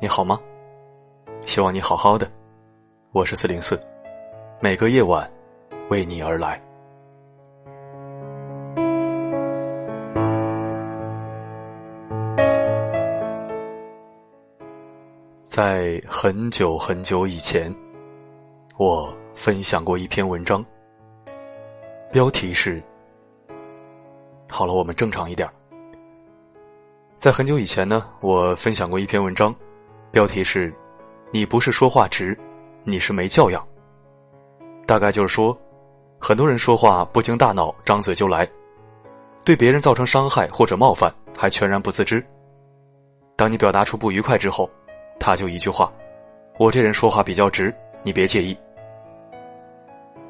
你好吗？希望你好好的。我是四零四，每个夜晚为你而来。在很久很久以前，我分享过一篇文章，标题是“好了，我们正常一点”。在很久以前呢，我分享过一篇文章，标题是“你不是说话直，你是没教养”。大概就是说，很多人说话不经大脑，张嘴就来，对别人造成伤害或者冒犯还全然不自知。当你表达出不愉快之后，他就一句话：“我这人说话比较直，你别介意。”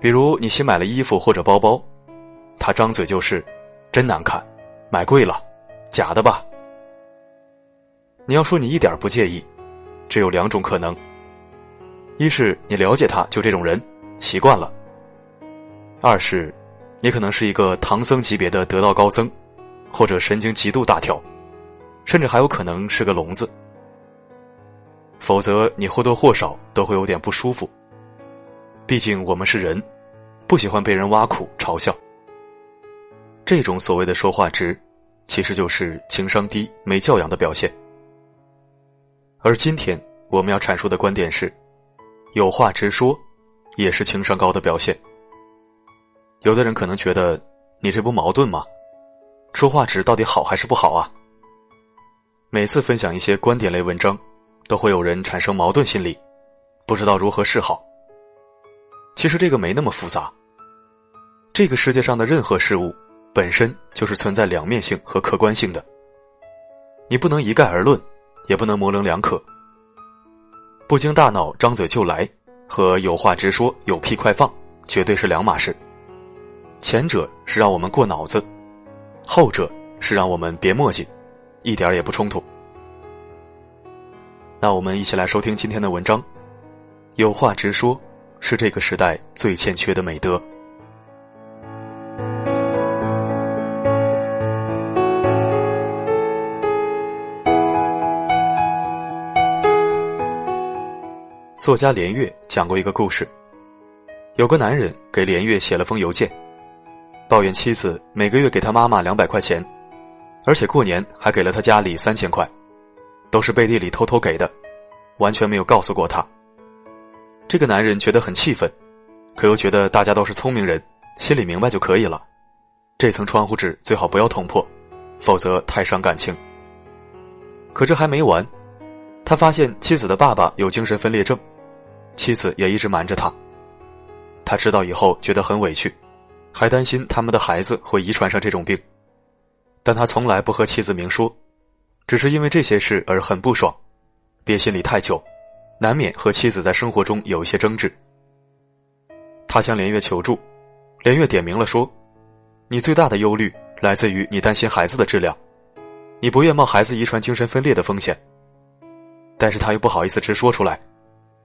比如你新买了衣服或者包包，他张嘴就是：“真难看，买贵了，假的吧？”你要说你一点不介意，只有两种可能：一是你了解他就这种人，习惯了；二是，你可能是一个唐僧级别的得道高僧，或者神经极度大条，甚至还有可能是个聋子。否则，你或多或少都会有点不舒服。毕竟我们是人，不喜欢被人挖苦嘲笑。这种所谓的说话直，其实就是情商低、没教养的表现。而今天我们要阐述的观点是：有话直说，也是情商高的表现。有的人可能觉得你这不矛盾吗？说话直到底好还是不好啊？每次分享一些观点类文章，都会有人产生矛盾心理，不知道如何是好。其实这个没那么复杂。这个世界上的任何事物本身就是存在两面性和客观性的，你不能一概而论。也不能模棱两可。不经大脑张嘴就来，和有话直说、有屁快放，绝对是两码事。前者是让我们过脑子，后者是让我们别墨迹，一点也不冲突。那我们一起来收听今天的文章。有话直说，是这个时代最欠缺的美德。作家连岳讲过一个故事，有个男人给连岳写了封邮件，抱怨妻子每个月给他妈妈两百块钱，而且过年还给了他家里三千块，都是背地里偷偷给的，完全没有告诉过他。这个男人觉得很气愤，可又觉得大家都是聪明人，心里明白就可以了。这层窗户纸最好不要捅破，否则太伤感情。可这还没完，他发现妻子的爸爸有精神分裂症。妻子也一直瞒着他。他知道以后觉得很委屈，还担心他们的孩子会遗传上这种病，但他从来不和妻子明说，只是因为这些事而很不爽，憋心里太久，难免和妻子在生活中有一些争执。他向连月求助，连月点明了说：“你最大的忧虑来自于你担心孩子的质量，你不愿冒孩子遗传精神分裂的风险。”但是他又不好意思直说出来。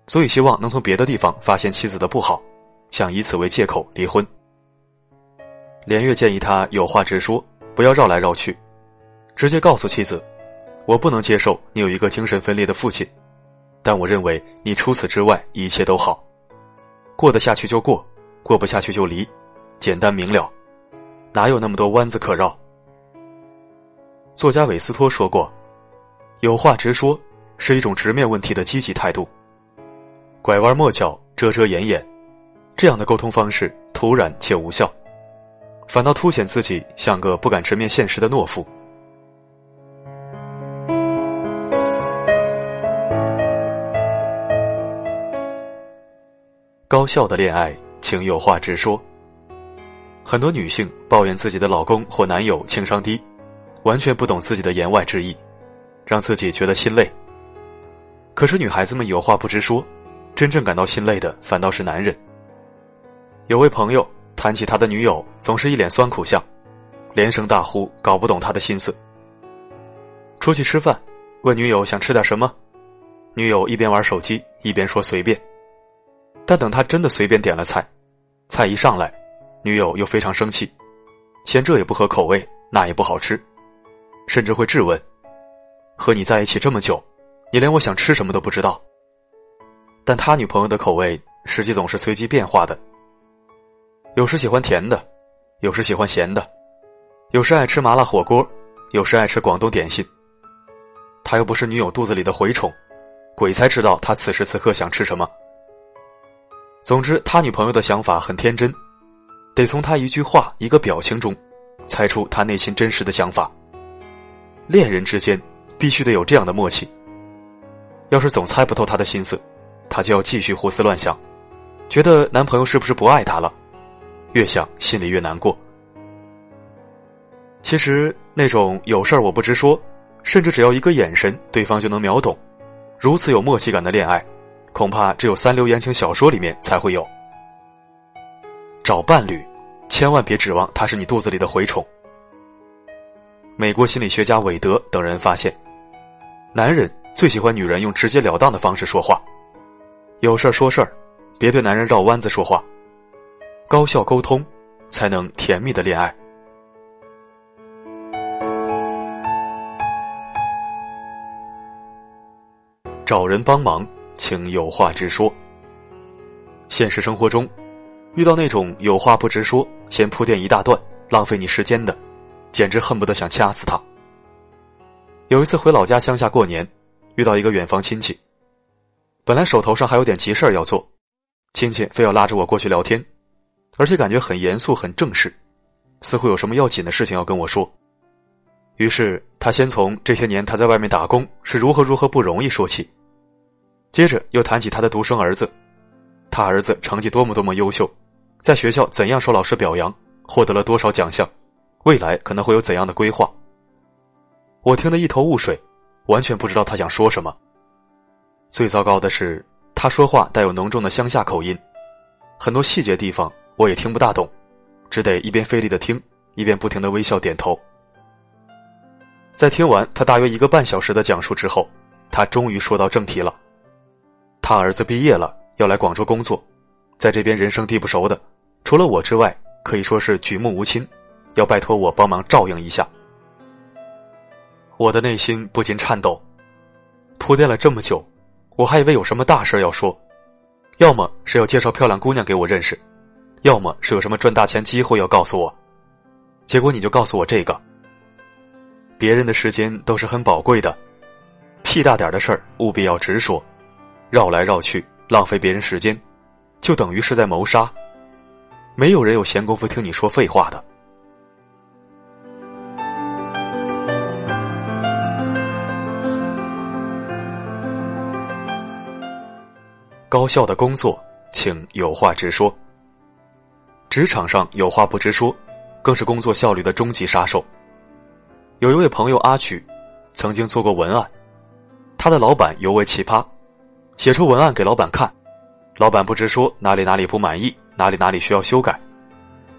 所以希望能从别的地方发现妻子的不好，想以此为借口离婚。连月建议他有话直说，不要绕来绕去，直接告诉妻子：“我不能接受你有一个精神分裂的父亲，但我认为你除此之外一切都好，过得下去就过，过不下去就离，简单明了，哪有那么多弯子可绕？”作家韦斯托说过：“有话直说是一种直面问题的积极态度。”拐弯抹角、遮遮掩掩，这样的沟通方式突然且无效，反倒凸显自己像个不敢直面现实的懦夫。高效的恋爱，请有话直说。很多女性抱怨自己的老公或男友情商低，完全不懂自己的言外之意，让自己觉得心累。可是女孩子们有话不直说。真正感到心累的反倒是男人。有位朋友谈起他的女友，总是一脸酸苦相，连声大呼，搞不懂他的心思。出去吃饭，问女友想吃点什么，女友一边玩手机一边说随便。但等他真的随便点了菜，菜一上来，女友又非常生气，嫌这也不合口味，那也不好吃，甚至会质问：“和你在一起这么久，你连我想吃什么都不知道。但他女朋友的口味实际总是随机变化的，有时喜欢甜的，有时喜欢咸的，有时爱吃麻辣火锅，有时爱吃广东点心。他又不是女友肚子里的蛔虫，鬼才知道他此时此刻想吃什么。总之，他女朋友的想法很天真，得从他一句话、一个表情中，猜出他内心真实的想法。恋人之间必须得有这样的默契。要是总猜不透他的心思，她就要继续胡思乱想，觉得男朋友是不是不爱她了？越想心里越难过。其实那种有事儿我不直说，甚至只要一个眼神，对方就能秒懂，如此有默契感的恋爱。恐怕只有三流言情小说里面才会有。找伴侣，千万别指望他是你肚子里的蛔虫。美国心理学家韦德等人发现，男人最喜欢女人用直截了当的方式说话，有事儿说事儿，别对男人绕弯子说话，高效沟通，才能甜蜜的恋爱。找人帮忙。请有话直说。现实生活中，遇到那种有话不直说、先铺垫一大段、浪费你时间的，简直恨不得想掐死他。有一次回老家乡下过年，遇到一个远房亲戚，本来手头上还有点急事儿要做，亲戚非要拉着我过去聊天，而且感觉很严肃、很正式，似乎有什么要紧的事情要跟我说。于是他先从这些年他在外面打工是如何如何不容易说起。接着又谈起他的独生儿子，他儿子成绩多么多么优秀，在学校怎样受老师表扬，获得了多少奖项，未来可能会有怎样的规划。我听得一头雾水，完全不知道他想说什么。最糟糕的是，他说话带有浓重的乡下口音，很多细节地方我也听不大懂，只得一边费力的听，一边不停的微笑点头。在听完他大约一个半小时的讲述之后，他终于说到正题了。他儿子毕业了，要来广州工作，在这边人生地不熟的，除了我之外，可以说是举目无亲，要拜托我帮忙照应一下。我的内心不禁颤抖，铺垫了这么久，我还以为有什么大事要说，要么是要介绍漂亮姑娘给我认识，要么是有什么赚大钱机会要告诉我，结果你就告诉我这个。别人的时间都是很宝贵的，屁大点的事儿务必要直说。绕来绕去，浪费别人时间，就等于是在谋杀。没有人有闲工夫听你说废话的。高效的工作，请有话直说。职场上有话不直说，更是工作效率的终极杀手。有一位朋友阿曲，曾经做过文案，他的老板尤为奇葩。写出文案给老板看，老板不直说哪里哪里不满意，哪里哪里需要修改，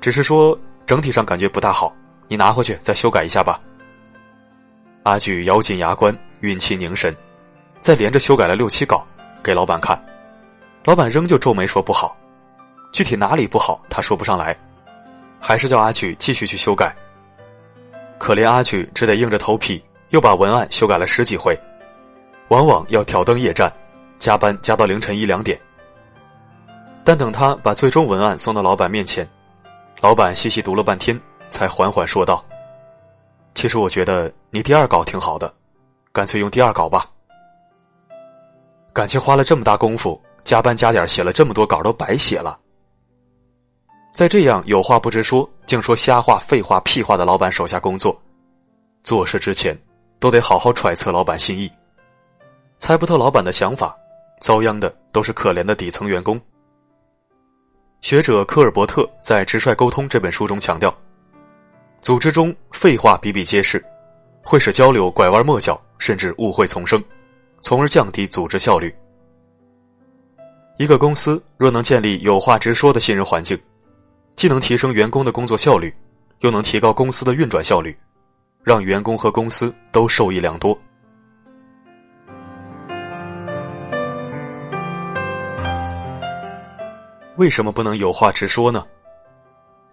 只是说整体上感觉不大好，你拿回去再修改一下吧。阿曲咬紧牙关，运气凝神，再连着修改了六七稿给老板看，老板仍旧皱眉说不好，具体哪里不好他说不上来，还是叫阿曲继续去修改。可怜阿曲只得硬着头皮又把文案修改了十几回，往往要挑灯夜战。加班加到凌晨一两点，但等他把最终文案送到老板面前，老板细细读了半天，才缓缓说道：“其实我觉得你第二稿挺好的，干脆用第二稿吧。感情花了这么大功夫，加班加点写了这么多稿都白写了。在这样有话不直说，净说瞎话、废话、屁话的老板手下工作，做事之前都得好好揣测老板心意，猜不透老板的想法。”遭殃的都是可怜的底层员工。学者科尔伯特在《直率沟通》这本书中强调，组织中废话比比皆是，会使交流拐弯抹角，甚至误会丛生，从而降低组织效率。一个公司若能建立有话直说的信任环境，既能提升员工的工作效率，又能提高公司的运转效率，让员工和公司都受益良多。为什么不能有话直说呢？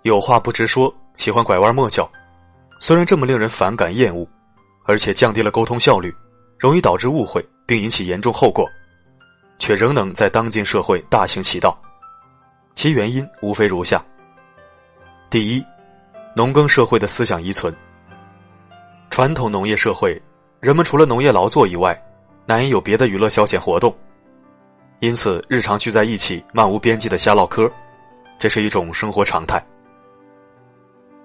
有话不直说，喜欢拐弯抹角，虽然这么令人反感厌恶，而且降低了沟通效率，容易导致误会，并引起严重后果，却仍能在当今社会大行其道。其原因无非如下：第一，农耕社会的思想遗存。传统农业社会，人们除了农业劳作以外，难以有别的娱乐消遣活动，因此日常聚在一起漫无边际的瞎唠嗑，这是一种生活常态。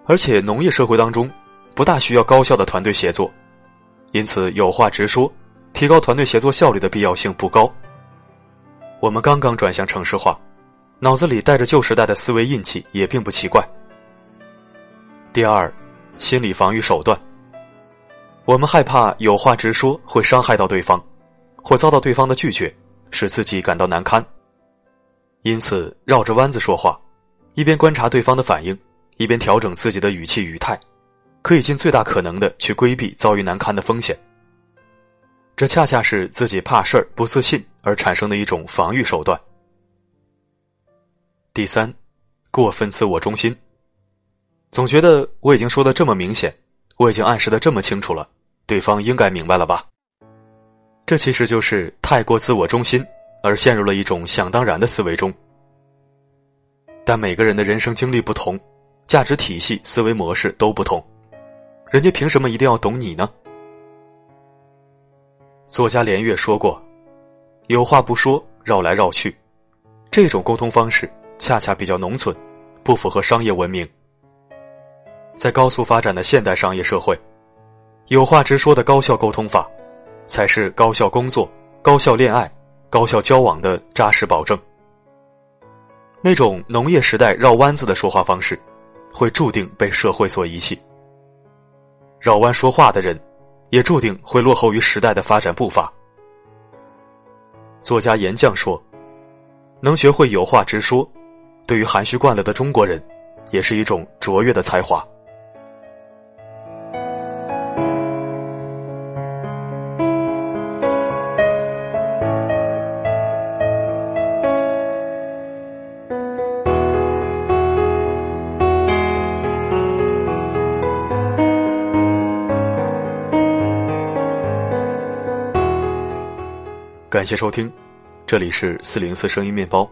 而且农业社会当中，不大需要高效的团队协作，因此有话直说，提高团队协作效率的必要性不高。我们刚刚转向城市化。脑子里带着旧时代的思维印记也并不奇怪。第二，心理防御手段。我们害怕有话直说会伤害到对方，或遭到对方的拒绝，使自己感到难堪。因此，绕着弯子说话，一边观察对方的反应，一边调整自己的语气语态，可以尽最大可能的去规避遭遇难堪的风险。这恰恰是自己怕事儿、不自信而产生的一种防御手段。第三，过分自我中心。总觉得我已经说的这么明显，我已经暗示的这么清楚了，对方应该明白了吧？这其实就是太过自我中心，而陷入了一种想当然的思维中。但每个人的人生经历不同，价值体系、思维模式都不同，人家凭什么一定要懂你呢？作家连岳说过：“有话不说，绕来绕去，这种沟通方式。”恰恰比较农村，不符合商业文明。在高速发展的现代商业社会，有话直说的高效沟通法，才是高效工作、高效恋爱、高效交往的扎实保证。那种农业时代绕弯子的说话方式，会注定被社会所遗弃。绕弯说话的人，也注定会落后于时代的发展步伐。作家严酱说：“能学会有话直说。”对于含蓄惯了的中国人，也是一种卓越的才华。感谢收听，这里是四零四声音面包。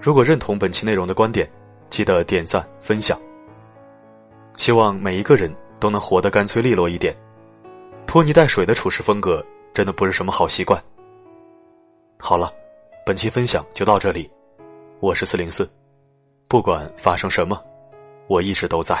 如果认同本期内容的观点，记得点赞分享。希望每一个人都能活得干脆利落一点，拖泥带水的处事风格真的不是什么好习惯。好了，本期分享就到这里，我是四零四，不管发生什么，我一直都在。